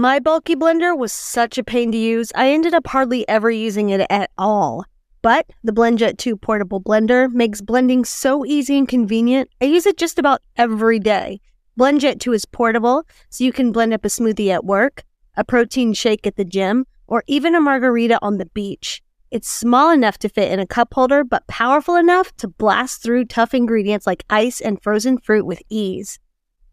My bulky blender was such a pain to use, I ended up hardly ever using it at all. But the BlendJet 2 portable blender makes blending so easy and convenient, I use it just about every day. BlendJet 2 is portable, so you can blend up a smoothie at work, a protein shake at the gym, or even a margarita on the beach. It's small enough to fit in a cup holder, but powerful enough to blast through tough ingredients like ice and frozen fruit with ease.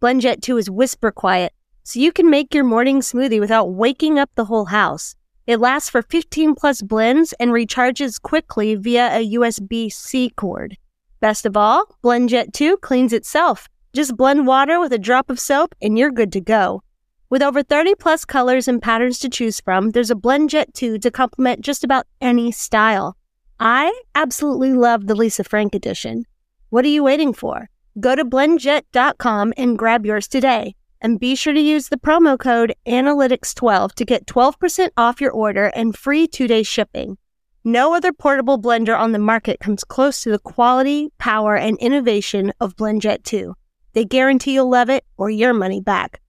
BlendJet 2 is whisper quiet, so you can make your morning smoothie without waking up the whole house. It lasts for 15 plus blends and recharges quickly via a USB C cord. Best of all, BlendJet 2 cleans itself. Just blend water with a drop of soap and you're good to go. With over 30 plus colors and patterns to choose from, there's a BlendJet 2 to complement just about any style. I absolutely love the Lisa Frank edition. What are you waiting for? Go to blendjet.com and grab yours today. And be sure to use the promo code Analytics12 to get 12% off your order and free two day shipping. No other portable blender on the market comes close to the quality, power, and innovation of BlendJet 2. They guarantee you'll love it or your money back.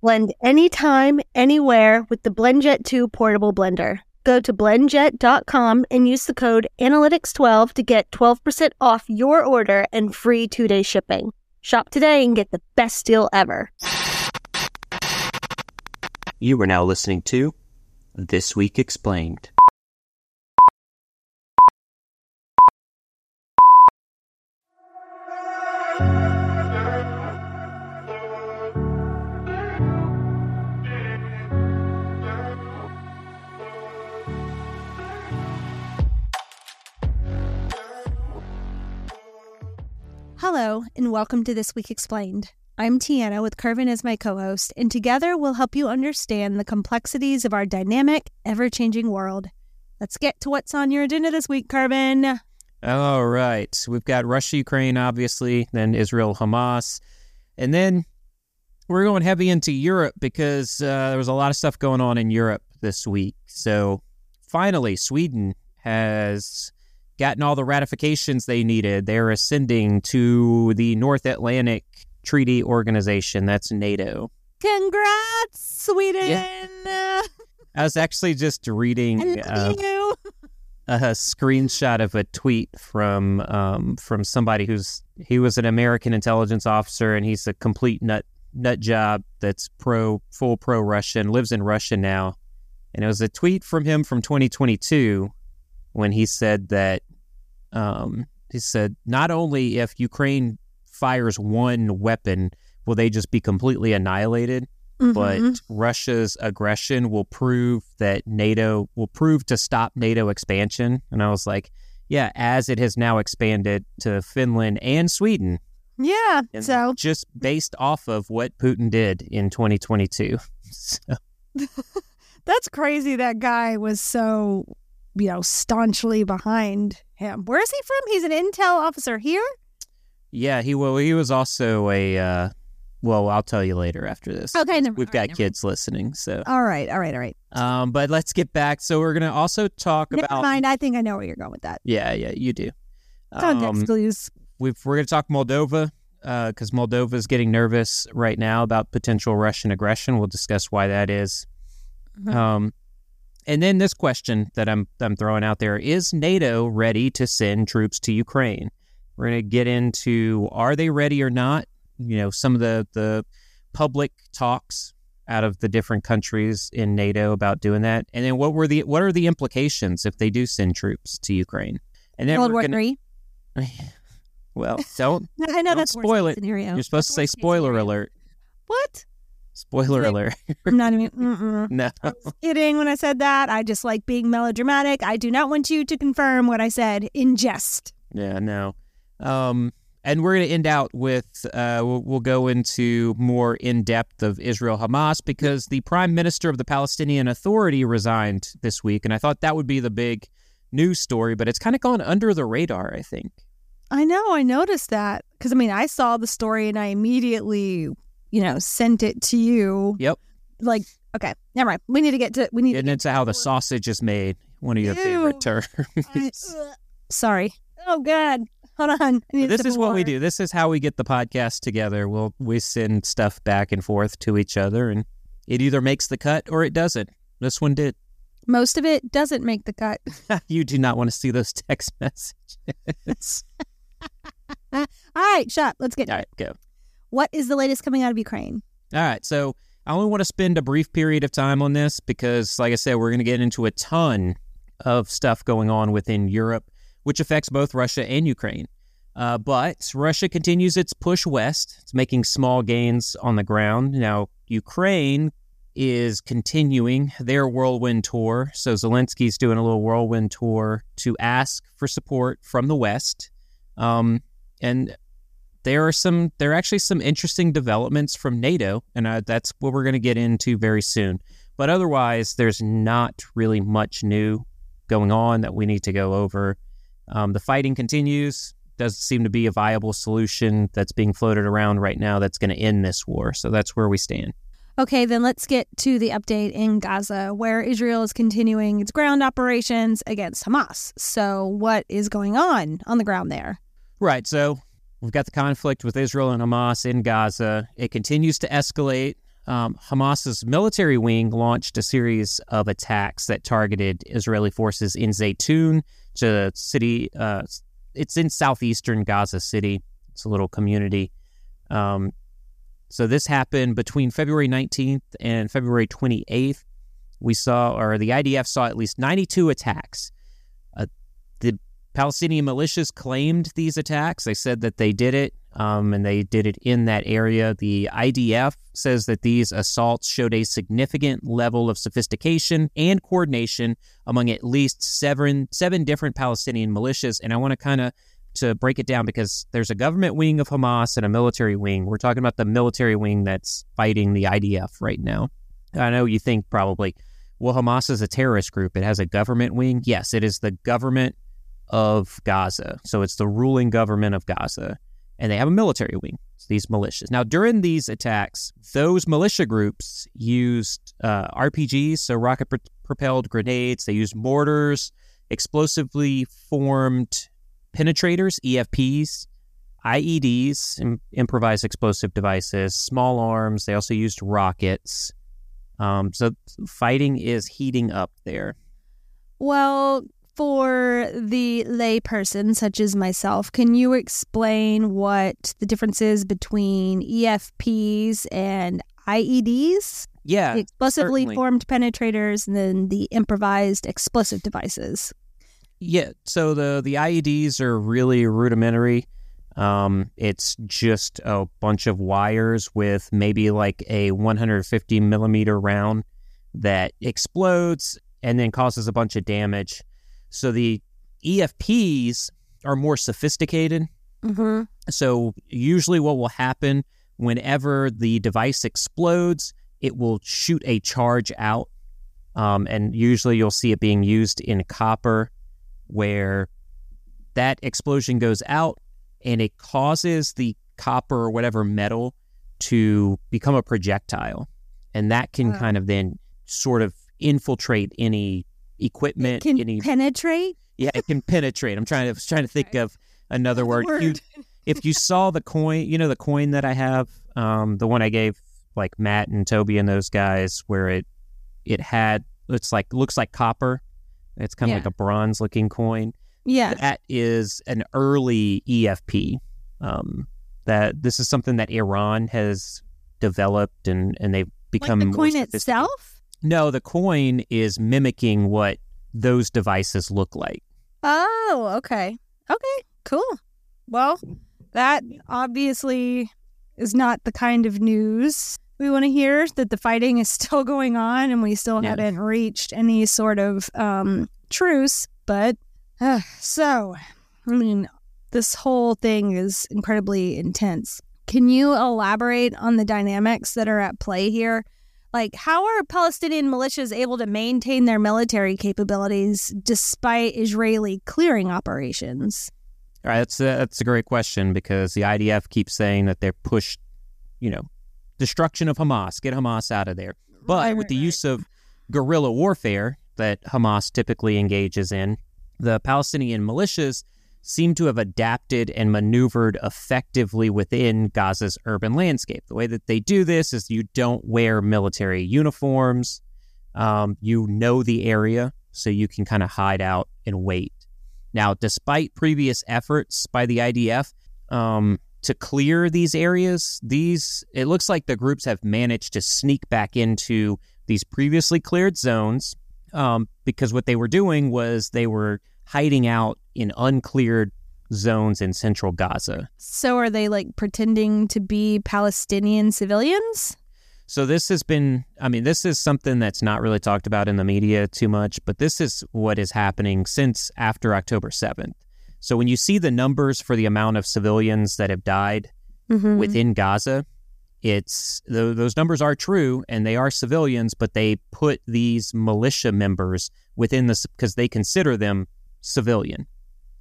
Blend anytime, anywhere with the BlendJet 2 portable blender. Go to blendjet.com and use the code Analytics12 to get 12% off your order and free two day shipping. Shop today and get the best deal ever. You are now listening to This Week Explained. Hello, and welcome to This Week Explained. I'm Tiana with Curvin as my co host, and together we'll help you understand the complexities of our dynamic, ever changing world. Let's get to what's on your agenda this week, Curvin. All right. We've got Russia, Ukraine, obviously, then Israel, Hamas. And then we're going heavy into Europe because uh, there was a lot of stuff going on in Europe this week. So finally, Sweden has gotten all the ratifications they needed. They're ascending to the North Atlantic Treaty Organization. That's NATO. Congrats, Sweden. Yeah. I was actually just reading uh, a screenshot of a tweet from um, from somebody who's he was an American intelligence officer and he's a complete nut nut job that's pro full pro Russian lives in Russia now, and it was a tweet from him from 2022 when he said that um, he said not only if Ukraine fires one weapon will they just be completely annihilated Mhm. but Russia's aggression will prove that NATO will prove to stop NATO expansion. And I was like, yeah, as it has now expanded to Finland and Sweden, yeah, and so just based off of what Putin did in 2022. So, that's crazy. That guy was so, you know, staunchly behind him. Where is he from? He's an intel officer here? Yeah, he well, he was also a. Uh, well, I'll tell you later after this. Okay, never, We've got right, kids listening, so All right, all right, all right. um, but let's get back. So we're gonna also talk Never about. mind. I think I know where you're going with that. Yeah, yeah, you do. Context Um, clues. we've, we're going to talk Moldova because Moldova is getting nervous right now about potential Russian aggression. We'll discuss why that is. Mhm. Um, and then this question that I'm I'm throwing out there is NATO ready to send troops to Ukraine? We're going to get into are they ready or not? You know, some of the the public talks out of the different countries in NATO about doing that, and then what were the what are the implications if they do send troops to Ukraine? And then World War gonna, Three. well, don't I know Don't that's spoil it. Scenario. You're supposed to say That's worst case spoiler scenario. alert. What? Spoiler Wait. alert. I'm not even. Mm-mm. no. I was kidding when I said that. I just like being melodramatic. I do not want you to confirm what I said in jest. Yeah, no. Um, and we're going to end out with uh, we'll, we'll go into more in depth of Israel Hamas because the prime minister of the Palestinian Authority resigned this week, and I thought that would be the big news story, but it's kind of gone under the radar. I think. I know. I noticed that because I mean, I saw the story and I immediately, you know, sent it to you. Yep. Like, okay, never mind. We need to get to. We need to Getting get into how the sausage is made. One of your Ew. favorite terms. I- ugh. Sorry. Oh God. Hold on. I need a this is what we do. This is how we get the podcast together. We'll we send stuff back and forth to each other, and it either makes the cut or it doesn't. This one did. Most of it doesn't make the cut. you do not want to see those text messages. All right, shop. Let's get All right, go. What is the latest coming out of Ukraine? All right, so I only want to spend a brief period of time on this because, like I said, we're going to get into a ton of stuff going on within Europe, which affects both Russia and Ukraine. Uh, but Russia continues its push west. It's making small gains on the ground. Now, Ukraine is continuing their whirlwind tour. So Zelensky's doing a little whirlwind tour to ask for support from the West. Um, and there are some, there are actually some interesting developments from NATO, and uh, that's what we're going to get into very soon. But otherwise, there's not really much new going on that we need to go over. Um, the fighting continues. Doesn't seem to be a viable solution that's being floated around right now that's going to end this war. So that's where we stand. Okay, then let's get to the update in Gaza, where Israel is continuing its ground operations against Hamas. So, what is going on on the ground there? Right. So, we've got the conflict with Israel and Hamas in Gaza. It continues to escalate. Um, Hamas's military wing launched a series of attacks that targeted Israeli forces in Zaytun, to city. Uh, it's in southeastern Gaza City. It's a little community. Um, so this happened between February 19th and February 28th. We saw, or the IDF saw at least 92 attacks. Palestinian militias claimed these attacks. They said that they did it, um, and they did it in that area. The IDF says that these assaults showed a significant level of sophistication and coordination among at least seven seven different Palestinian militias. And I want to kind of to break it down because there's a government wing of Hamas and a military wing. We're talking about the military wing that's fighting the IDF right now. I know you think probably, well, Hamas is a terrorist group. It has a government wing. Yes, it is the government of Gaza. So it's the ruling government of Gaza. And they have a military wing. These militias. Now, during these attacks, those militia groups used uh, RPGs, so rocket propelled grenades. They used mortars, explosively formed penetrators, EFPs, IEDs, improvised explosive devices, small arms. They also used rockets. Um, so fighting is heating up there. Well, for the layperson such as myself, can you explain what the difference is between EFPs and IEDs? Yeah. The explosively certainly. formed penetrators and then the improvised explosive devices. Yeah, so the the IEDs are really rudimentary. Um, it's just a bunch of wires with maybe like a 150 millimeter round that explodes and then causes a bunch of damage. So the EFPs are more sophisticated. Mm-hmm. So usually, what will happen whenever the device explodes, it will shoot a charge out, um, and usually you'll see it being used in copper where that explosion goes out and it causes the copper or whatever metal to become a projectile. And that can Wow. kind of then sort of infiltrate any equipment, Can any penetrate? yeah, it can penetrate. I'm trying to was trying to think of another word. You, if you saw the coin, you know the coin that I have, um, the one I gave like Matt and Toby and those guys, where it it had it's like looks like copper. It's kind of Yeah. like a bronze looking coin. yeah. That is an early EFP. Um, that this is something that Iran has developed and and they've become like the coin itself? No, the coin is mimicking what those devices look like. Oh, okay. Okay, cool. Well, that obviously is not the kind of news we want to hear that the fighting is still going on and we still Yeah. haven't reached any sort of um, truce. But uh, so, I mean, this whole thing is incredibly intense. Can you elaborate on the dynamics that are at play here? Like, how are Palestinian militias able to maintain their military capabilities despite Israeli clearing operations? All right, that's a, that's a great question because the IDF keeps saying that they're pushed, you know, destruction of Hamas, get Hamas out of there. But Right, with right, the right. use of guerrilla warfare that Hamas typically engages in, the Palestinian militias seem to have adapted and maneuvered effectively within Gaza's urban landscape. The way that they do this is you don't wear military uniforms. Um, you know the area, so you can kind of hide out and wait. Now, despite previous efforts by the IDF um, to clear these areas, these it looks like the groups have managed to sneak back into these previously cleared zones um, because what they were doing was they were hiding out in uncleared zones in central Gaza. So are they like pretending to be Palestinian civilians? So this has been, I mean, this is something that's not really talked about in the media too much, but this is what is happening since after October 7th. So when you see the numbers for the amount of civilians that have died Mm-hmm. within Gaza, it's th- those numbers are true and they are civilians, but they put these militia members within this because they consider them civilian.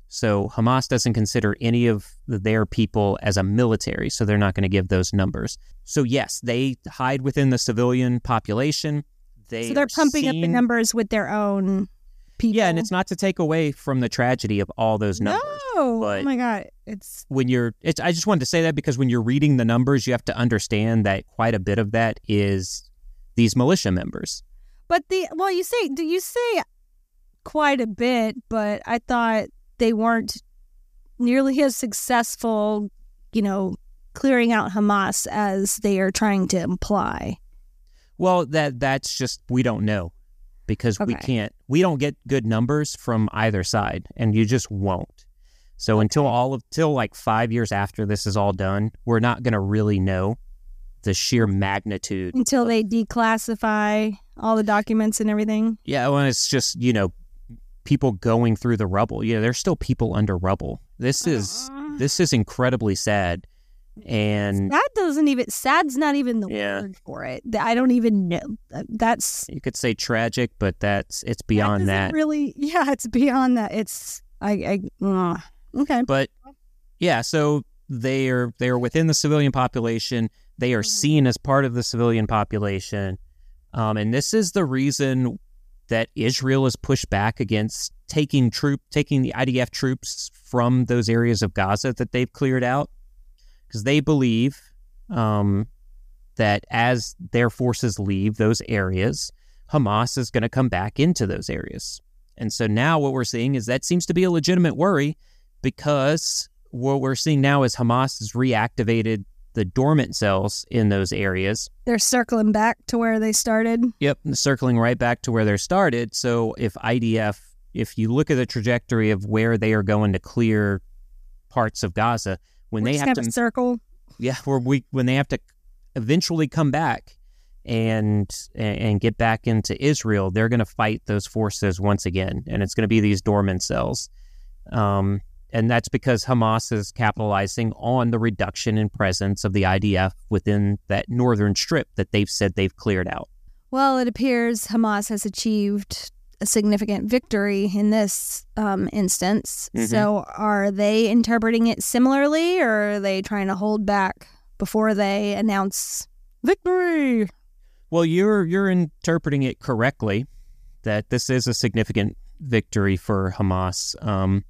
So Hamas doesn't consider any of their people as a military, so they're not going to give those numbers. So yes, they hide within the civilian population. They so they're pumping up the numbers with their own people. Yeah, and it's not to take away from the tragedy of all those numbers. no. oh my god, it's When you're, it's, I just wanted to say that because when you're reading the numbers, you have to understand that quite a bit of that is these militia members. But the well, you say do you say quite a bit, but I thought they weren't nearly as successful, you know, clearing out Hamas as they are trying to imply. Well, that that's just we don't know because we can't we don't get good numbers from either side and you just won't. So until all of till like 5 years after this is all done, we're not going to really know the sheer magnitude. Until they declassify all the documents and everything. Yeah, when it's just, you know, people going through the rubble. You know, there's still people under rubble. This is this is incredibly sad. And That doesn't even sad's not even the Yeah. word for it. I don't even know. Uh, That's you could say tragic, but that's it's beyond doesn't that. Really, yeah, it's beyond that. It's I, I uh, okay. But yeah, so they are they are within the civilian population. They are Mhm. seen as part of the civilian population, um, and this is the reason that Israel is pushed back against taking troop taking the IDF troops from those areas of Gaza that they've cleared out, because they believe um, that as their forces leave those areas, Hamas is going to come back into those areas. And so now what we're seeing is that seems to be a legitimate worry because what we're seeing now is Hamas has reactivated the dormant cells in those areas. They're circling back to where they started. Yep, circling right back to where they started. So if IDF, if you look at the trajectory of where they are going to clear parts of Gaza, when We're they just have to, circle. yeah, where we when they have to eventually come back and and get back into Israel, they're going to fight those forces once again, and it's going to be these dormant cells. Um, and that's because Hamas is capitalizing on the reduction in presence of the IDF within that northern strip that they've said they've cleared out. Well, it appears Hamas has achieved a significant victory in this um, instance. Mhm. So, are they interpreting it similarly, or are they trying to hold back before they announce victory? Well, you're you're interpreting it correctly that this is a significant victory for Hamas. Um,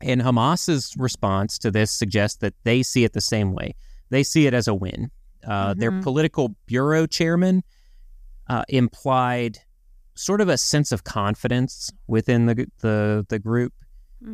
and Hamas's response to this suggests that they see it the same way. They see it as a win. Uh, Their Mhm. political bureau chairman uh, implied sort of a sense of confidence within the the, the group,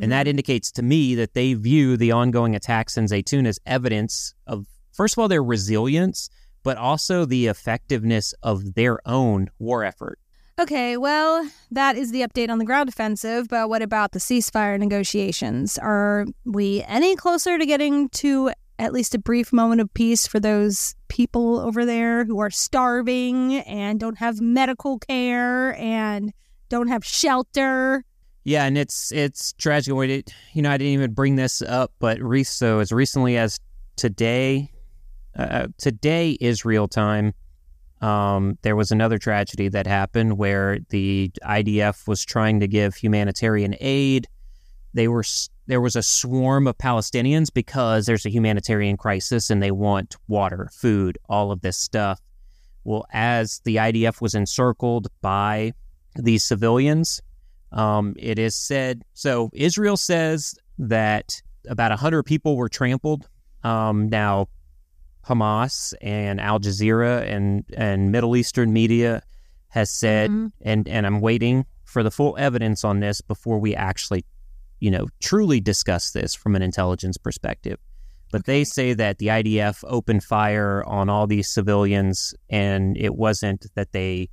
and that indicates to me that they view the ongoing attacks in Zaytun as evidence of, first of all, their resilience, but also the effectiveness of their own war effort. Okay, well, that is the update on the ground offensive, but what about the ceasefire negotiations? Are we any closer to getting to at least a brief moment of peace for those people over there who are starving and don't have medical care and don't have shelter? Yeah, and it's it's tragic. We did- You know, I didn't even bring this up, but re- so as recently as today, uh, today Israel time, um, there was another tragedy that happened where the IDF was trying to give humanitarian aid. They were there was a swarm of Palestinians because there's a humanitarian crisis and they want water, food, all of this stuff. Well, as the IDF was encircled by these civilians, um, it is said so. Israel says that about 100 people were trampled. Um, now, Hamas and Al Jazeera and, and Middle Eastern media has said, mm-hmm. and, and I'm waiting for the full evidence on this before we actually, you know, truly discuss this from an intelligence perspective. But they say that the IDF opened fire on all these civilians, and it wasn't that they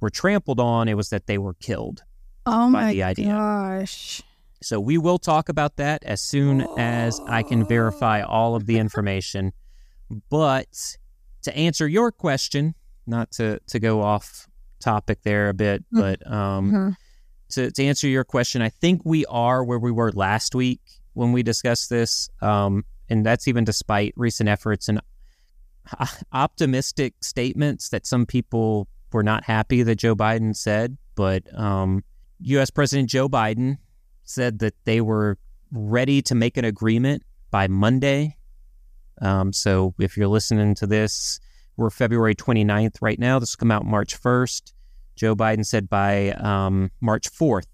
were trampled on; it was that they were killed. Oh my gosh! So we will talk about that as soon as I can verify all of the information. But to answer your question, not to to go off topic there a bit, mm-hmm. but um, mm-hmm. to to answer your question, I think we are where we were last week when we discussed this. Um, and that's even despite recent efforts and optimistic statements that some people were not happy that Joe Biden said. But um, U.S. President Joe Biden said that they were ready to make an agreement by Monday. Um, so if you're listening to this, we're February 29th right now. This will come out March 1st. Joe Biden said by um, March 4th,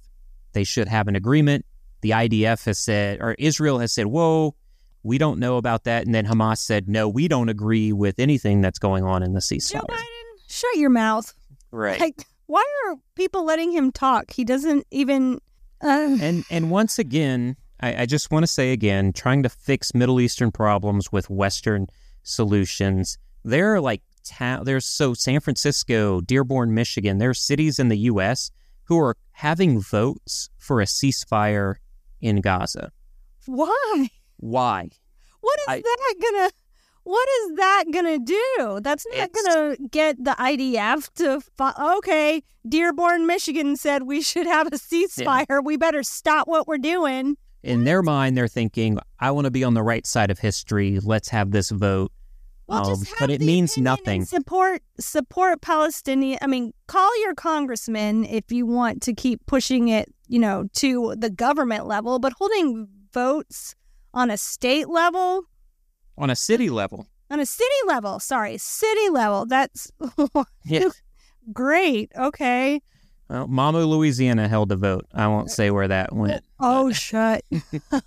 they should have an agreement. The IDF has said, or Israel has said, whoa, we don't know about that. And then Hamas said, no, we don't agree with anything that's going on in the ceasefire. Joe Biden, shut your mouth. Right. Like, why are people letting him talk? He doesn't even. Uh... And and once again, I, I just want to say again, trying to fix Middle Eastern problems with Western solutions. There are like ta- there's so San Francisco, Dearborn, Michigan. There are cities in the U.S. who are having votes for a ceasefire in Gaza. Why? Why? What is I, that gonna? What is that gonna do? That's not gonna get the IDF to. Okay, Dearborn, Michigan said we should have a ceasefire. Yeah. We better stop what we're doing. In their mind, they're thinking, "I want to be on the right side of history. Let's have this vote." Well, um, but it means nothing. Support support Palestinian. I mean, call your congressman if you want to keep pushing it, you know, to the government level. But holding votes on a state level, on a city level, on a city level. Sorry, city level. That's yeah. great. Okay. Well, Mamou, Louisiana held a vote. I won't say where that went. Oh, shut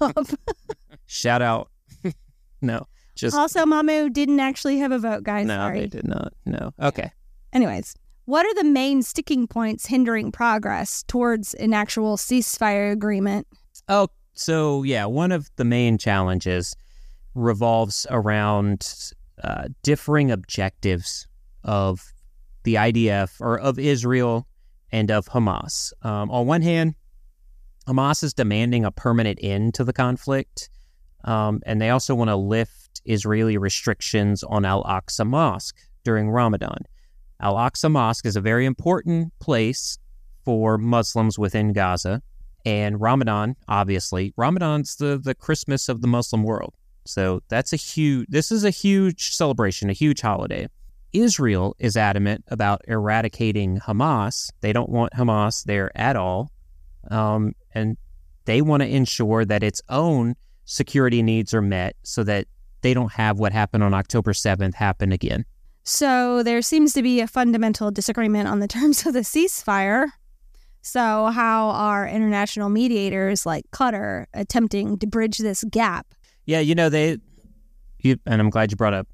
up. Shout out. no, just also Mamou didn't actually have a vote, guys. No, Sorry. they did not. No. Okay. Anyways, what are the main sticking points hindering progress towards an actual ceasefire agreement? Oh, so, yeah, one of the main challenges revolves around uh, differing objectives of the IDF or of Israel and of Hamas. Um, on one hand, Hamas is demanding a permanent end to the conflict, um, and they also want to lift Israeli restrictions on Al Aqsa Mosque during Ramadan. Al Aqsa Mosque is a very important place for Muslims within Gaza and Ramadan, obviously, Ramadan's the the Christmas of the Muslim world. So that's a huge. This is a huge celebration, a huge holiday. Israel is adamant about eradicating Hamas. They don't want Hamas there at all, um, and they want to ensure that its own security needs are met, so that they don't have what happened on October seventh happen again. So there seems to be a fundamental disagreement on the terms of the ceasefire. So, how are international mediators like Qatar attempting to bridge this gap? Yeah, you know, they, you, and I'm glad you brought up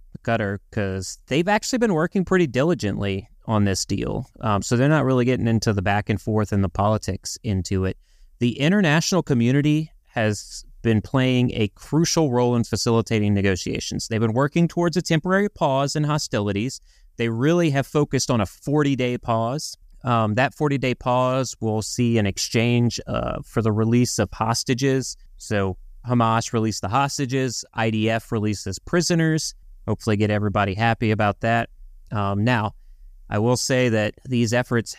Because they've actually been working pretty diligently on this deal. Um, so, they're not really getting into the back and forth and the politics into it. The international community has been playing a crucial role in facilitating negotiations. They've been working towards a temporary pause in hostilities. They really have focused on a 40 day pause um, that 40 day pause will see an exchange uh, for the release of hostages. So Hamas released the hostages, IDF releases prisoners. Hopefully, get everybody happy about that. Um, now, I will say that these efforts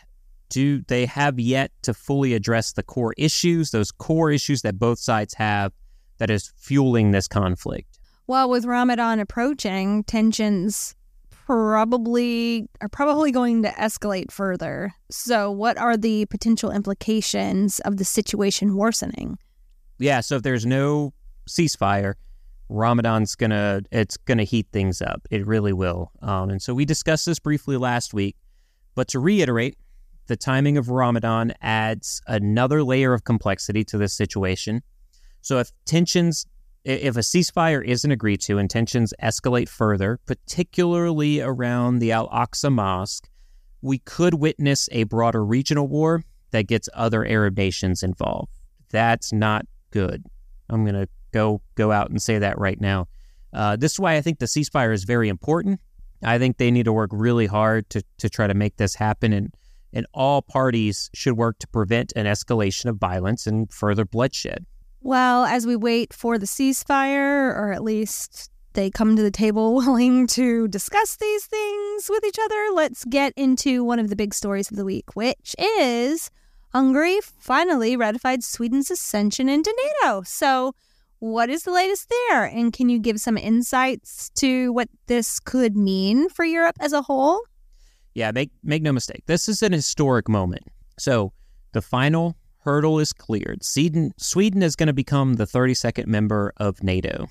do they have yet to fully address the core issues, those core issues that both sides have that is fueling this conflict. Well, with Ramadan approaching, tensions probably are probably going to escalate further. So, what are the potential implications of the situation worsening? Yeah, so if there's no ceasefire, Ramadan's gonna it's gonna heat things up. It really will. Um, and so we discussed this briefly last week, but to reiterate, the timing of Ramadan adds another layer of complexity to this situation. So if tensions, if a ceasefire isn't agreed to and tensions escalate further, particularly around the Al Aqsa Mosque, we could witness a broader regional war that gets other Arab nations involved. That's not good. I'm going to go go out and say that right now. Uh, this is why I think the ceasefire is very important. I think they need to work really hard to to try to make this happen, and and all parties should work to prevent an escalation of violence and further bloodshed. Well, as we wait for the ceasefire, or at least they come to the table willing to discuss these things with each other, let's get into one of the big stories of the week, which is Hungary finally ratified Sweden's ascension into NATO. So, what is the latest there? And can you give some insights to what this could mean for Europe as a whole? Yeah, make make no mistake. This is an historic moment. So, the final hurdle is cleared. Sweden Sweden is going to become the 32nd member of NATO.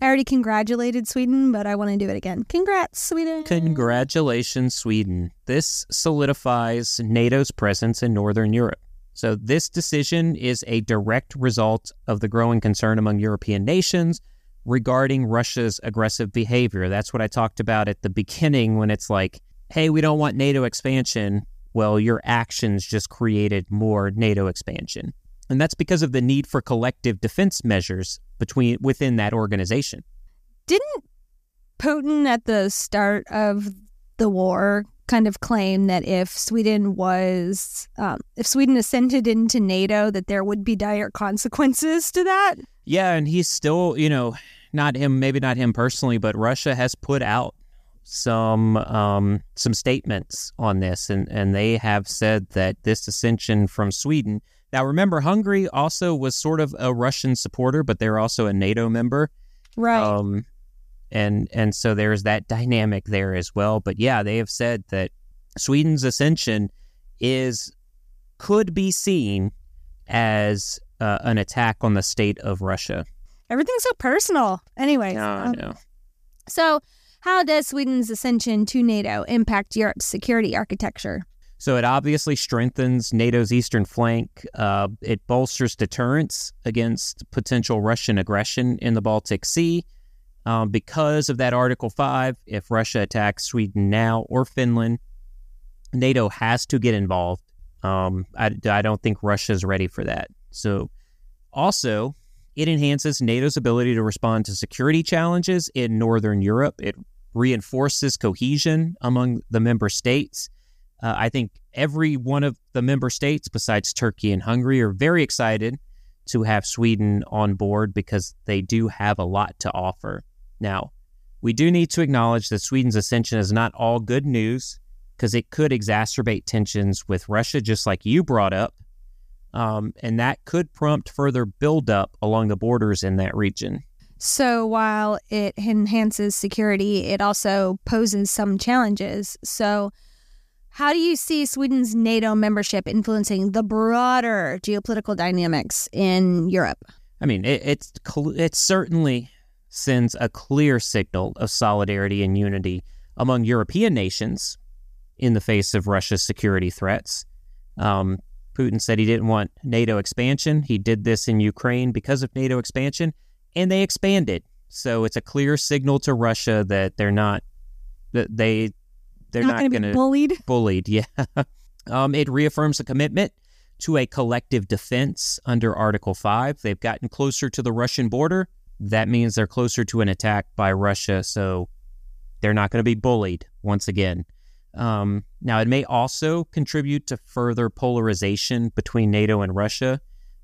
I already congratulated Sweden, but I want to do it again. Congrats, Sweden. Congratulations, Sweden. This solidifies NATO's presence in Northern Europe. So, this decision is a direct result of the growing concern among European nations regarding Russia's aggressive behavior. That's what I talked about at the beginning when it's like, hey, we don't want NATO expansion. Well, your actions just created more NATO expansion. And that's because of the need for collective defense measures between within that organization. Didn't Putin at the start of the war kind of claim that if Sweden was um, if Sweden ascended into NATO that there would be dire consequences to that? Yeah, and he's still, you know, not him, maybe not him personally, but Russia has put out some um, some statements on this, and and they have said that this ascension from Sweden now, remember, Hungary also was sort of a Russian supporter, but they're also a NATO member. Right. Um, and and so there's that dynamic there as well. But yeah, they have said that Sweden's ascension is could be seen as uh, an attack on the state of Russia. Everything's so personal. Anyway. No, um, no. So, how does Sweden's ascension to NATO impact Europe's security architecture? So it obviously strengthens NATO's eastern flank. Uh, it bolsters deterrence against potential Russian aggression in the Baltic Sea. Um, because of that Article 5, if Russia attacks Sweden now or Finland, NATO has to get involved. Um, I, I don't think Russia is ready for that. So, also, it enhances NATO's ability to respond to security challenges in Northern Europe. It reinforces cohesion among the member states uh, I think every one of the member states, besides Turkey and Hungary, are very excited to have Sweden on board because they do have a lot to offer. Now, we do need to acknowledge that Sweden's ascension is not all good news because it could exacerbate tensions with Russia, just like you brought up. Um, and that could prompt further buildup along the borders in that region. So while it enhances security, it also poses some challenges. So how do you see Sweden's NATO membership influencing the broader geopolitical dynamics in Europe? I mean, it, it's it certainly sends a clear signal of solidarity and unity among European nations in the face of Russia's security threats. Um, Putin said he didn't want NATO expansion. He did this in Ukraine because of NATO expansion, and they expanded. So it's a clear signal to Russia that they're not that they they're not, not going to be bullied. Bullied, yeah. um, it reaffirms a commitment to a collective defense under Article 5. They've gotten closer to the Russian border. That means they're closer to an attack by Russia, so they're not going to be bullied once again. Um, now, it may also contribute to further polarization between NATO and Russia.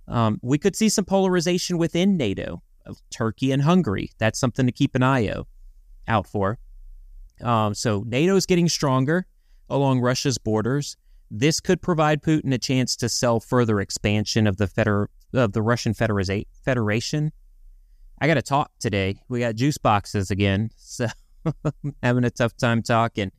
Um, we could see some polarization within NATO, Turkey and Hungary. That's something to keep an eye out for. Um, so NATO is getting stronger along Russia's borders. This could provide Putin a chance to sell further expansion of the feder- of the Russian Federa- Federation. I got to talk today. We got juice boxes again, so having a tough time talking.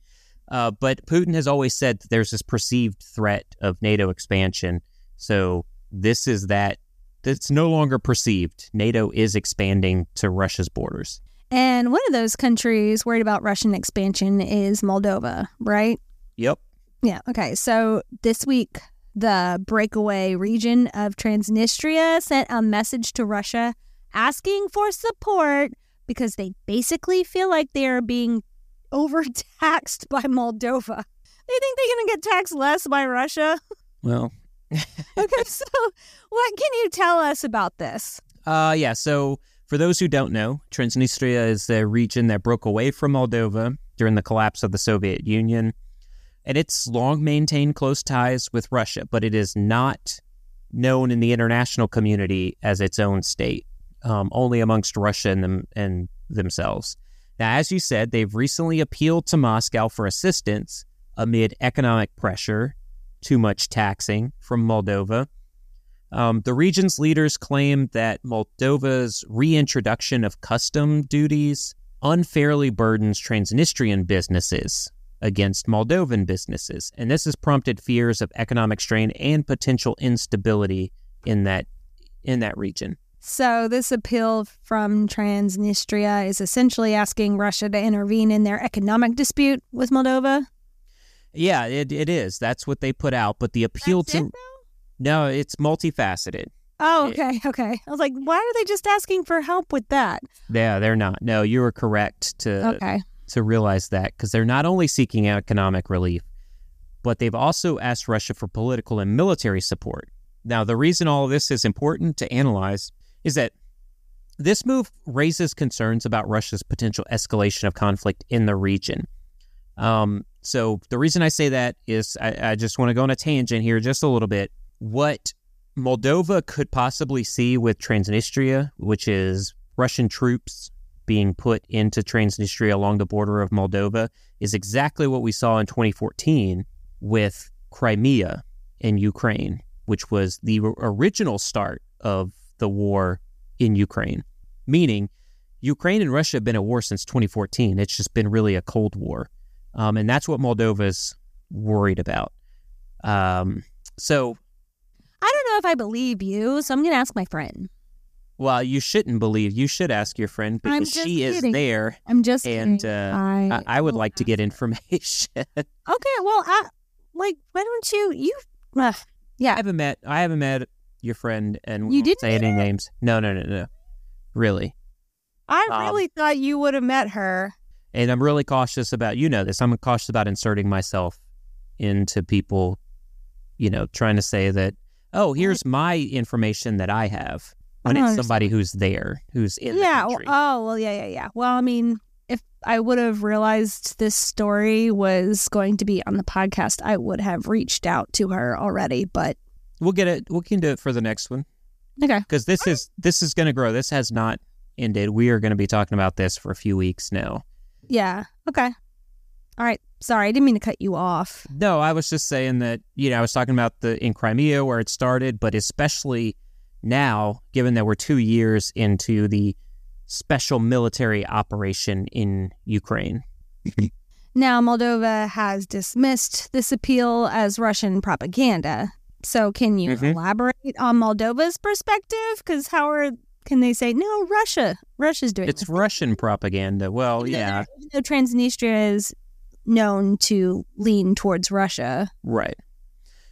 Uh, but Putin has always said that there's this perceived threat of NATO expansion. So this is that. It's no longer perceived. NATO is expanding to Russia's borders. And one of those countries worried about Russian expansion is Moldova, right? Yep. Yeah. Okay. So this week, The breakaway region of Transnistria sent a message to Russia asking for support because they basically feel like they are being overtaxed by Moldova. They think they're going to get taxed less by Russia. Well, okay, so what can you tell us about this? Uh, yeah. So, for those who don't know, Transnistria is the region that broke away from Moldova during the collapse of the Soviet Union. And it's long maintained close ties with Russia, but it is not known in the international community as its own state, um, only amongst Russia and, them, and themselves. Now, as you said, they've recently appealed to Moscow for assistance amid economic pressure, too much taxing from Moldova. Um, the region's leaders claim that Moldova's reintroduction of custom duties unfairly burdens Transnistrian businesses against Moldovan businesses, and this has prompted fears of economic strain and potential instability in that in that region. So this appeal from Transnistria is essentially asking Russia to intervene in their economic dispute with Moldova. Yeah, it, it is. That's what they put out, but the appeal That's to it, no, it's multifaceted. Oh, okay, okay. I was like, why are they just asking for help with that? Yeah, they're not. No, you were correct to Okay. to realize that because they're not only seeking economic relief, but they've also asked Russia for political and military support. Now, the reason all of this is important to analyze is that this move raises concerns about Russia's potential escalation of conflict in the region. Um, so, the reason I say that is I, I just want to go on a tangent here just a little bit. What Moldova could possibly see with Transnistria, which is Russian troops being put into Transnistria along the border of Moldova is exactly what we saw in 2014 with Crimea in Ukraine, which was the original start of the war in Ukraine. Meaning, Ukraine and Russia have been at war since 2014. It's just been really a Cold War. Um, and that's what Moldova's worried about. Um, so, I don't know if I believe you, so I'm going to ask my friend. well, you shouldn't believe. You should ask your friend because she is there I'm just and uh, I, I, would like to get information. Okay, well, I like. Why don't you? You. Uh, I haven't met I haven't met your friend, and we You didn't say any names. No, no, no, no. Really, I Um, really thought you would have met her. and I'm really cautious about you know this. I'm cautious about inserting myself into people, you know, trying to say that oh, here's my information that I have when I it's somebody who's there, who's in yeah. well, oh, well, yeah, yeah, yeah. Well, I mean, if I would have realized this story was going to be on the podcast, I would have reached out to her already. But we'll get it. We can do it for the next one okay. because this is this is going to grow. This has not ended. We are going to be talking about this for a few weeks now. Yeah. Okay. All right. Sorry, I didn't mean to cut you off. No, I was just saying that, you know, I was talking about the in Crimea where it started, but especially now, given that we're two years into the special military operation in Ukraine. Now, Moldova has dismissed this appeal as Russian propaganda. So, can you Mhm. elaborate on Moldova's perspective? Because how are can they say no? Russia, Russia's doing It's. Russian propaganda. Well, Even yeah, even though Transnistria is known to lean towards Russia. right.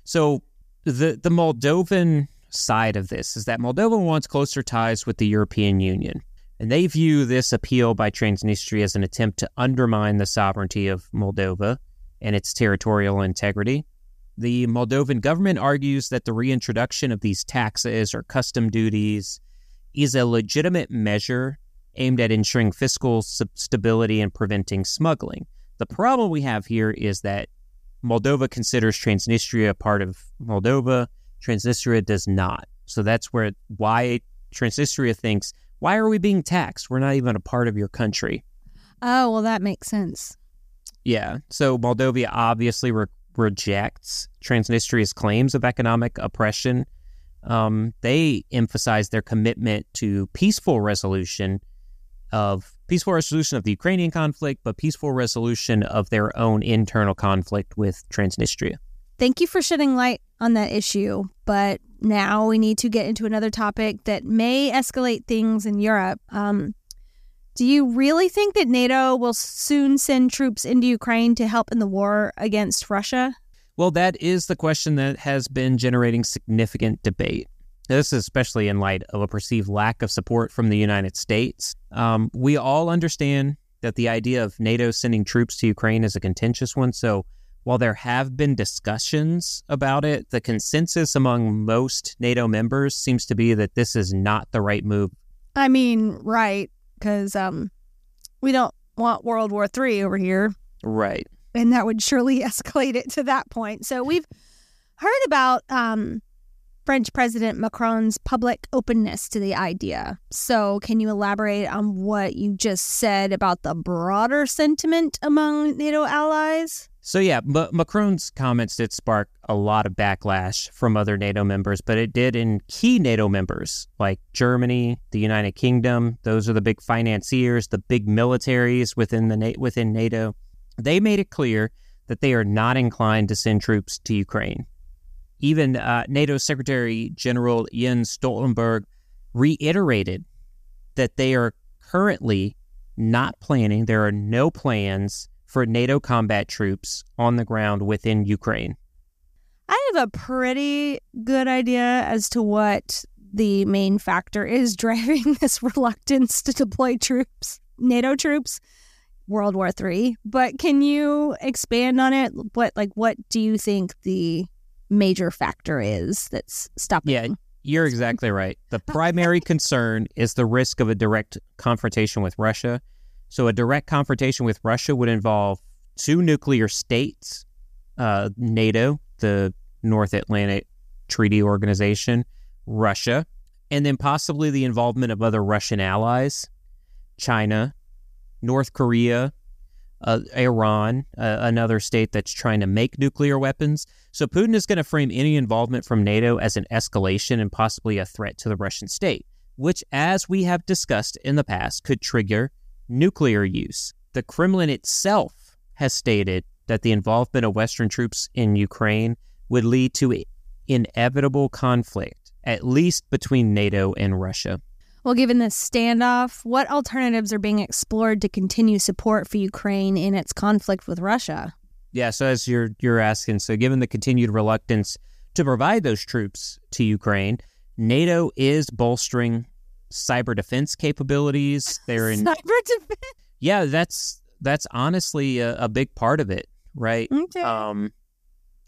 So the the Moldovan side of this is that Moldova wants closer ties with the European Union. And they view this appeal by Transnistria as an attempt to undermine the sovereignty of Moldova and its territorial integrity. The Moldovan government argues that the reintroduction of these taxes or custom duties is a legitimate measure aimed at ensuring fiscal stability and preventing smuggling. The problem we have here is that Moldova considers Transnistria a part of Moldova. Transnistria does not. So that's where why Transnistria thinks, why are we being taxed? We're not even a part of your country. Oh, well, that makes sense. Yeah. So Moldova obviously re- rejects Transnistria's claims of economic oppression. Um, they emphasize their commitment to peaceful resolution of peaceful resolution of the Ukrainian conflict, but peaceful resolution of their own internal conflict with Transnistria. Thank you for shedding light on that issue. But now we need to get into another topic that may escalate things in Europe. Um, do you really think that NATO will soon send troops into Ukraine to help in the war against Russia? Well, that is the question that has been generating significant debate. This is especially in light of a perceived lack of support from the United States. Um, we all understand that the idea of NATO sending troops to Ukraine is a contentious one. So, while there have been discussions about it, the consensus among most NATO members seems to be that this is not the right move. I mean, right, because um, we don't want World War III over here. Right. And that would surely escalate it to that point. So we've heard about um, French President Macron's public openness to the idea. So, can you elaborate on what you just said about the broader sentiment among NATO allies? So, yeah, M- Macron's comments did spark a lot of backlash from other NATO members, but it did in key NATO members like Germany, the United Kingdom. Those are the big financiers, the big militaries within the within NATO. They made it clear that they are not inclined to send troops to Ukraine. Even uh, NATO Secretary General Jens Stoltenberg reiterated that they are currently not planning, there are no plans for NATO combat troops on the ground within Ukraine. I have a pretty good idea as to what the main factor is driving this reluctance to deploy troops, NATO troops, World War III. But can you expand on it? What like what do you think the major factor is that's stopping. Yeah, you're exactly right. The primary concern is the risk of a direct confrontation with Russia. So, a direct confrontation with Russia would involve two nuclear states, uh, NATO, the North Atlantic Treaty Organization, Russia, and then possibly the involvement of other Russian allies, China, North Korea, uh, Iran, uh, another state that's trying to make nuclear weapons. So Putin is going to frame any involvement from NATO as an escalation and possibly a threat to the Russian state, which, as we have discussed in the past, could trigger nuclear use. The Kremlin itself has stated that the involvement of Western troops in Ukraine would lead to inevitable conflict, at least between NATO and Russia. Well, given this standoff, what alternatives are being explored to continue support for Ukraine in its conflict with Russia? Yeah, so as you're you're asking, so given the continued reluctance to provide those troops to Ukraine, NATO is bolstering cyber defense capabilities. They're in cyber defense. Yeah, that's that's honestly a, a big part of it, right? Okay. Um,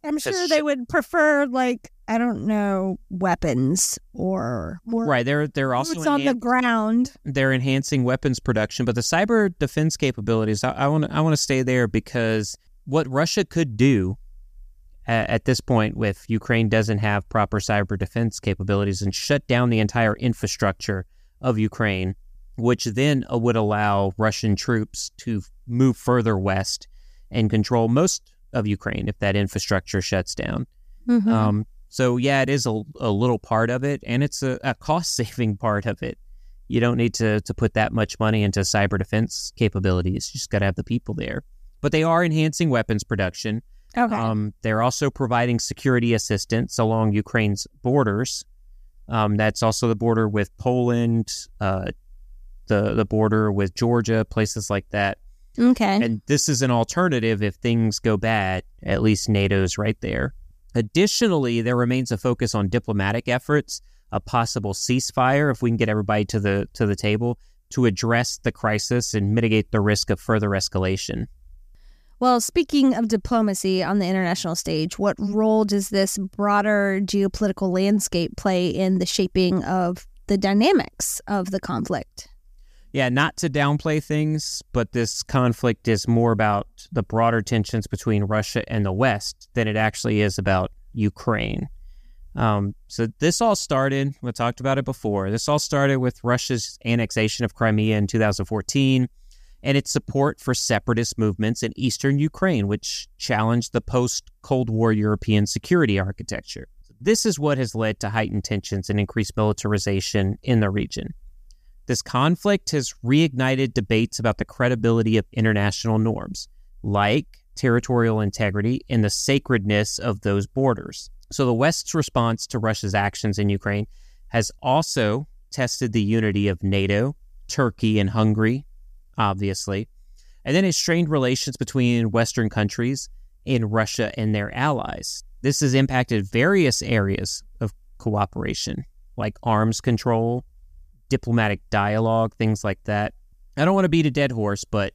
I'm sure they would prefer like I don't know weapons or more right. They're they're also enhan- on the ground. They're enhancing weapons production, but the cyber defense capabilities. I want I want to stay there because what Russia could do at, at this point, with Ukraine doesn't have proper cyber defense capabilities, and shut down the entire infrastructure of Ukraine, which then uh, would allow Russian troops to move further west and control most of Ukraine if that infrastructure shuts down. Mm-hmm. Um, so yeah, it is a, a little part of it, and it's a, a cost saving part of it. You don't need to to put that much money into cyber defense capabilities. You just got to have the people there. But they are enhancing weapons production. Okay. Um, they're also providing security assistance along Ukraine's borders. Um, that's also the border with Poland, uh, the the border with Georgia, places like that. Okay. And this is an alternative if things go bad. At least NATO's right there. Additionally, there remains a focus on diplomatic efforts, a possible ceasefire if we can get everybody to the to the table to address the crisis and mitigate the risk of further escalation. Well, speaking of diplomacy on the international stage, what role does this broader geopolitical landscape play in the shaping of the dynamics of the conflict? yeah, not to downplay things, but this conflict is more about the broader tensions between Russia and the West than it actually is about Ukraine. Um, so this all started, we talked about it before. This all started with Russia's annexation of Crimea in 2014 and its support for separatist movements in eastern Ukraine, which challenged the post Cold War European security architecture. This is what has led to heightened tensions and increased militarization in the region. This conflict has reignited debates about the credibility of international norms, like territorial integrity and the sacredness of those borders. So, the West's response to Russia's actions in Ukraine has also tested the unity of NATO, Turkey, and Hungary, obviously. And then it strained relations between Western countries and Russia and their allies. This has impacted various areas of cooperation, like arms control, diplomatic dialogue, things like that. I don't want to beat a dead horse, but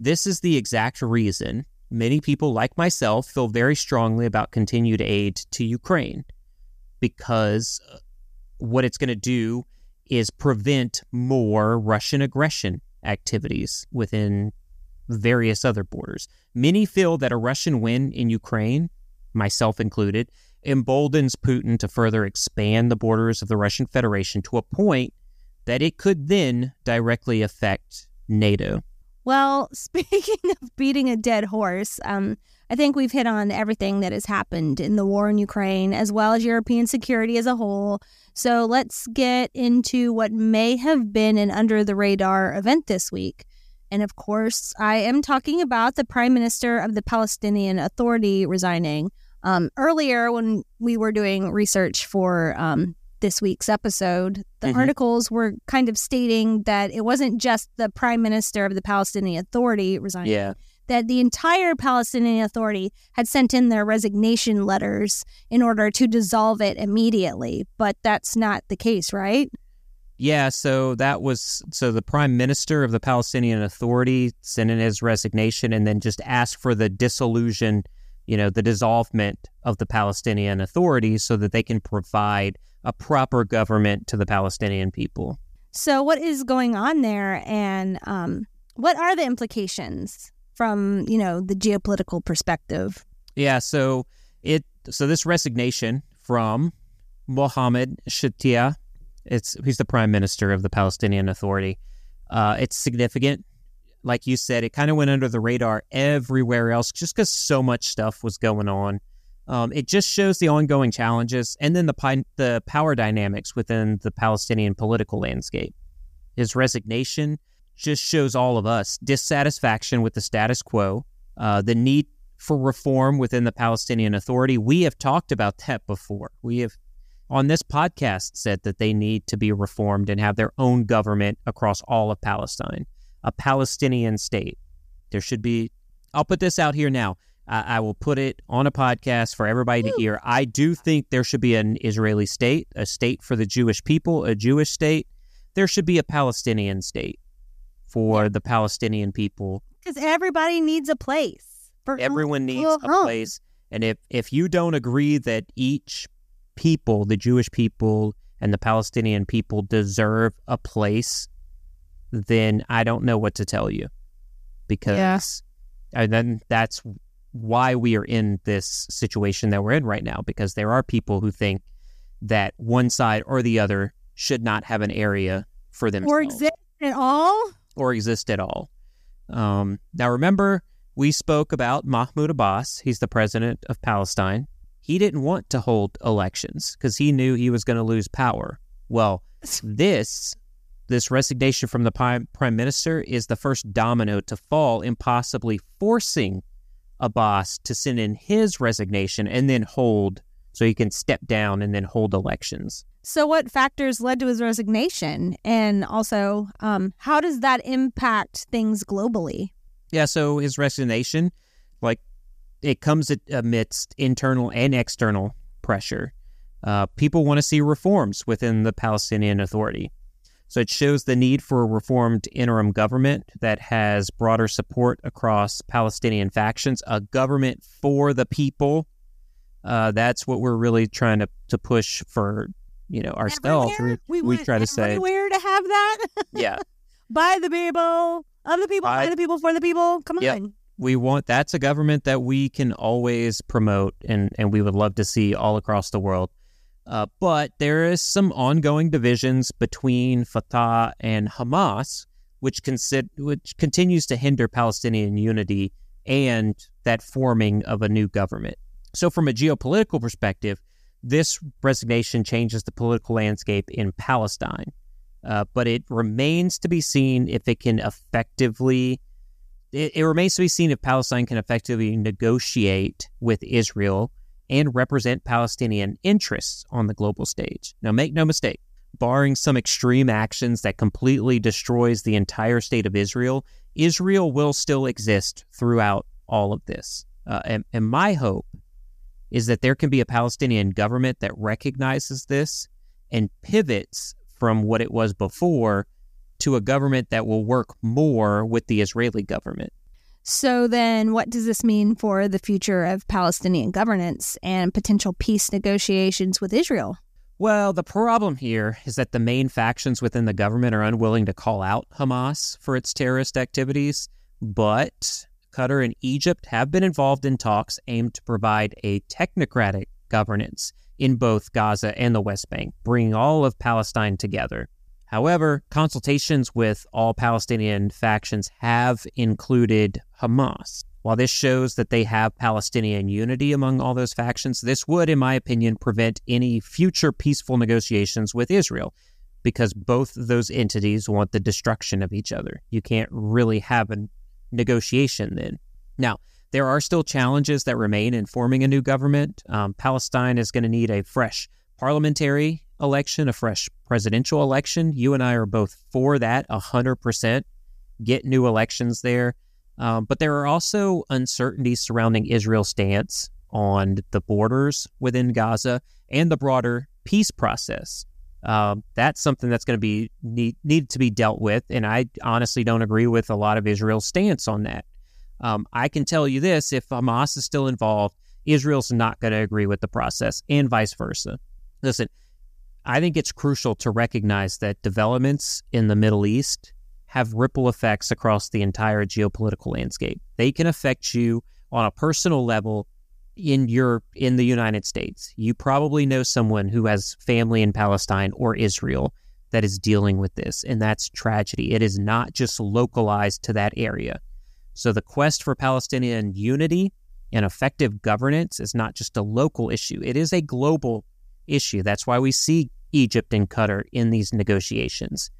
this is the exact reason many people like myself feel very strongly about continued aid to Ukraine because uh, what it's going to do is prevent more Russian aggression activities within various other borders. Many feel that a Russian win in Ukraine, myself included, emboldens Putin to further expand the borders of the Russian Federation to a point that it could then directly affect NATO. Well, speaking of beating a dead horse, um, I think we've hit on everything that has happened in the war in Ukraine, as well as European security as a whole. So let's get into what may have been an under the radar event this week. And of course, I am talking about the Prime Minister of the Palestinian Authority resigning. Um, earlier, when we were doing research for um, this week's episode, the mm-hmm. articles were kind of stating that it wasn't just the Prime Minister of the Palestinian Authority resigning. Yeah that the entire Palestinian Authority had sent in their resignation letters in order to dissolve it immediately. But that's not the case, right? Yeah, so that was so the prime minister of the Palestinian Authority sent in his resignation and then just asked for the dissolution, you know, the dissolvement of the Palestinian Authority so that they can provide a proper government to the Palestinian people. So, what is going on there, and um, what are the implications? From you know the geopolitical perspective. Yeah, so it so this resignation from Mohammed Shtayyeh, it's he's the prime minister of the Palestinian Authority. Uh, it's significant, like you said. It kind of went under the radar everywhere else, just because so much stuff was going on. Um, it just shows the ongoing challenges and then the the power dynamics within the Palestinian political landscape. His resignation just shows all of us dissatisfaction with the status quo, uh, the need for reform within the Palestinian Authority. We have talked about that before. We have on this podcast said that they need to be reformed and have their own government across all of Palestine, a Palestinian state. There should be, I'll put this out here now. I, I will put it on a podcast for everybody to hear. I do think there should be an Israeli state, a state for the Jewish people, a Jewish state. There should be a Palestinian state for the Palestinian people. Because everybody needs a place. For Everyone needs a place. And if, if you don't agree that each people, the Jewish people and the Palestinian people, deserve a place, then I don't know what to tell you. Because, yeah. and then that's why we are in this situation that we're in right now, because there are people who think that one side or the other should not have an area for themselves. Or exist at all? Or exist at all. Um, now, remember, we spoke about Mahmoud Abbas. He's the president of Palestine. He didn't want to hold elections because he knew he was going to lose power. Well, this this resignation from the prime, prime minister is the first domino to fall in possibly forcing Abbas to send in his resignation and then hold so he can step down and then hold elections. So, what factors led to his resignation? And also, um, how does that impact things globally? Yeah, so his resignation, like, it comes amidst internal and external pressure. Uh, people want to see reforms within the Palestinian Authority. So it shows the need for a reformed interim government that has broader support across Palestinian factions, a government for the people. Uh, that's what we're really trying to, to push for you know ourselves. We, we, we try to say where to have that. yeah, by the people, of the people, by, by the people, for the people. Come yep. on. We want that's a government that we can always promote, and and we would love to see all across the world. Uh, but there is some ongoing divisions between Fatah and Hamas, which consi- which continues to hinder Palestinian unity and that forming of a new government. So, from a geopolitical perspective, this resignation changes the political landscape in Palestine, uh, but it remains to be seen if it can effectively. It, it remains to be seen if Palestine can effectively negotiate with Israel and represent Palestinian interests on the global stage. Now, make no mistake, barring some extreme actions that completely destroys the entire state of Israel, Israel will still exist throughout all of this. Uh, and, and my hope is that there can be a Palestinian government that recognizes this and pivots from what it was before to a government that will work more with the Israeli government. So, then what does this mean for the future of Palestinian governance and potential peace negotiations with Israel? Well, the problem here is that the main factions within the government are unwilling to call out Hamas for its terrorist activities, but Qatar and Egypt have been involved in talks aimed to provide a technocratic governance in both Gaza and the West Bank, bringing all of Palestine together. However, consultations with all Palestinian factions have included Hamas. While this shows that they have Palestinian unity among all those factions, this would, in my opinion, prevent any future peaceful negotiations with Israel because both those entities want the destruction of each other. You can't really have a negotiation then. Now, there are still challenges that remain in forming a new government. Um, Palestine is going to need a fresh parliamentary election, a fresh presidential election. You and I are both for that 100%. Get new elections there. Um, but there are also uncertainties surrounding Israel's stance on the borders within Gaza and the broader peace process. Um, that's something that's going to be need, need to be dealt with, and I honestly don't agree with a lot of Israel's stance on that. Um, I can tell you this: if Hamas is still involved, Israel's not going to agree with the process, and vice versa. Listen, I think it's crucial to recognize that developments in the Middle East have ripple effects across the entire geopolitical landscape. They can affect you on a personal level in your in the United States. You probably know someone who has family in Palestine or Israel that is dealing with this and that's tragedy. It is not just localized to that area. So the quest for Palestinian unity and effective governance is not just a local issue. It is a global issue. That's why we see Egypt and Qatar in these negotiations.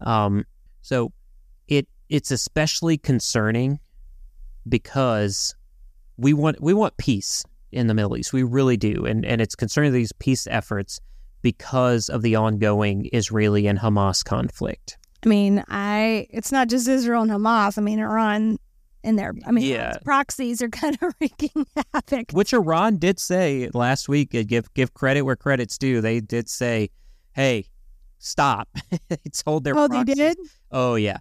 Um, so it it's especially concerning because we want we want peace in the Middle East. We really do, and and it's concerning these peace efforts because of the ongoing Israeli and Hamas conflict. I mean, I it's not just Israel and Hamas. I mean, Iran in there. I mean, yeah. proxies are kind of wreaking havoc. Which Iran did say last week. Uh, give give credit where credit's due. They did say, "Hey, stop." they told their. Oh, proxies. they did. Oh yeah,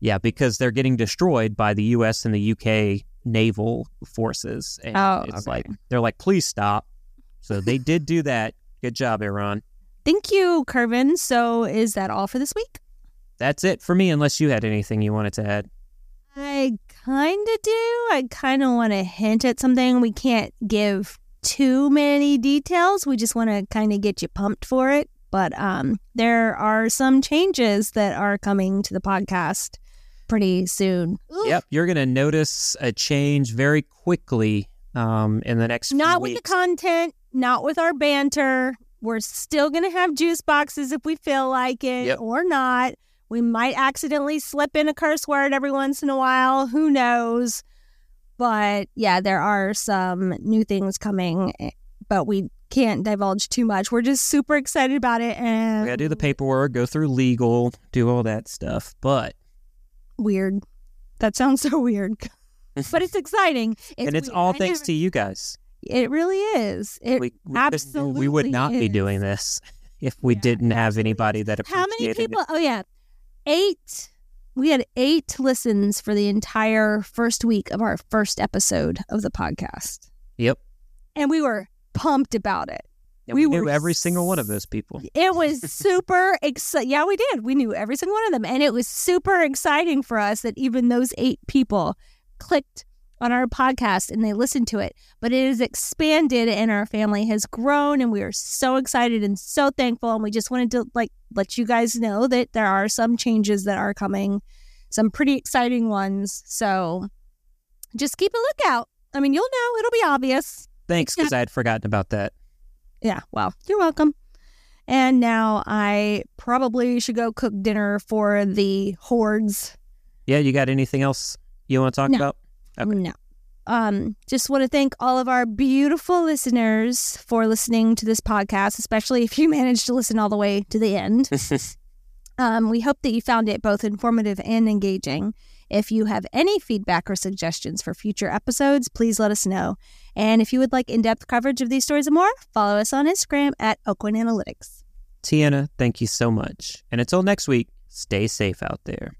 yeah, because they're getting destroyed by the U.S. and the U.K naval forces. And oh, it's okay. like they're like, please stop. So they did do that. Good job, Iran. Thank you, Curvin. So is that all for this week? That's it for me, unless you had anything you wanted to add. I kind of do. I kind of want to hint at something. We can't give too many details. We just want to kind of get you pumped for it. But um, there are some changes that are coming to the podcast pretty soon. Ooh. Yep, you're going to notice a change very quickly um, in the next. Not with the content, not with our banter. We're still going to have juice boxes if we feel like it yep. or not. We might accidentally slip in a curse word every once in a while. Who knows? But yeah, there are some new things coming, eh, but we can't divulge too much. We're just super excited about it. And we got to do the paperwork, go through legal, do all that stuff. But weird. That sounds so weird, but it's exciting. It's and it's weird. all thanks to you guys. It really is. It we, we absolutely we would not is. be doing this if we yeah, didn't have anybody that appreciated it. How many people? It. Oh yeah, eight. We had eight listens for the entire first week of our first episode of the podcast. Yep. And we were pumped about it. Yeah, we, we, knew every single one of those people. It was super exciting. Yeah, we did. We knew every single one of them. And it was super exciting for us that even those eight people clicked on our podcast and they listened to it. But it has expanded and our family has grown and we are so excited and so thankful. And we just wanted to like let you guys know that there are some changes that are coming, some pretty exciting ones. So just keep a lookout. I mean, you'll know, it'll be obvious. Thanks, because I had forgotten about that. Yeah, well, you're welcome. And now I probably should go cook dinner for the hordes. Yeah, you got anything else you want to talk no. about? Okay. No. Um, just want to thank all of our beautiful listeners for listening to this podcast, especially if you managed to listen all the way to the end. Um, we hope that you found it both informative and engaging. If you have any feedback or suggestions for future episodes, please let us know. And if you would like in depth coverage of these stories and more, follow us on Instagram at Aucoin Analytics. Tiana, thank you so much. And until next week, stay safe out there.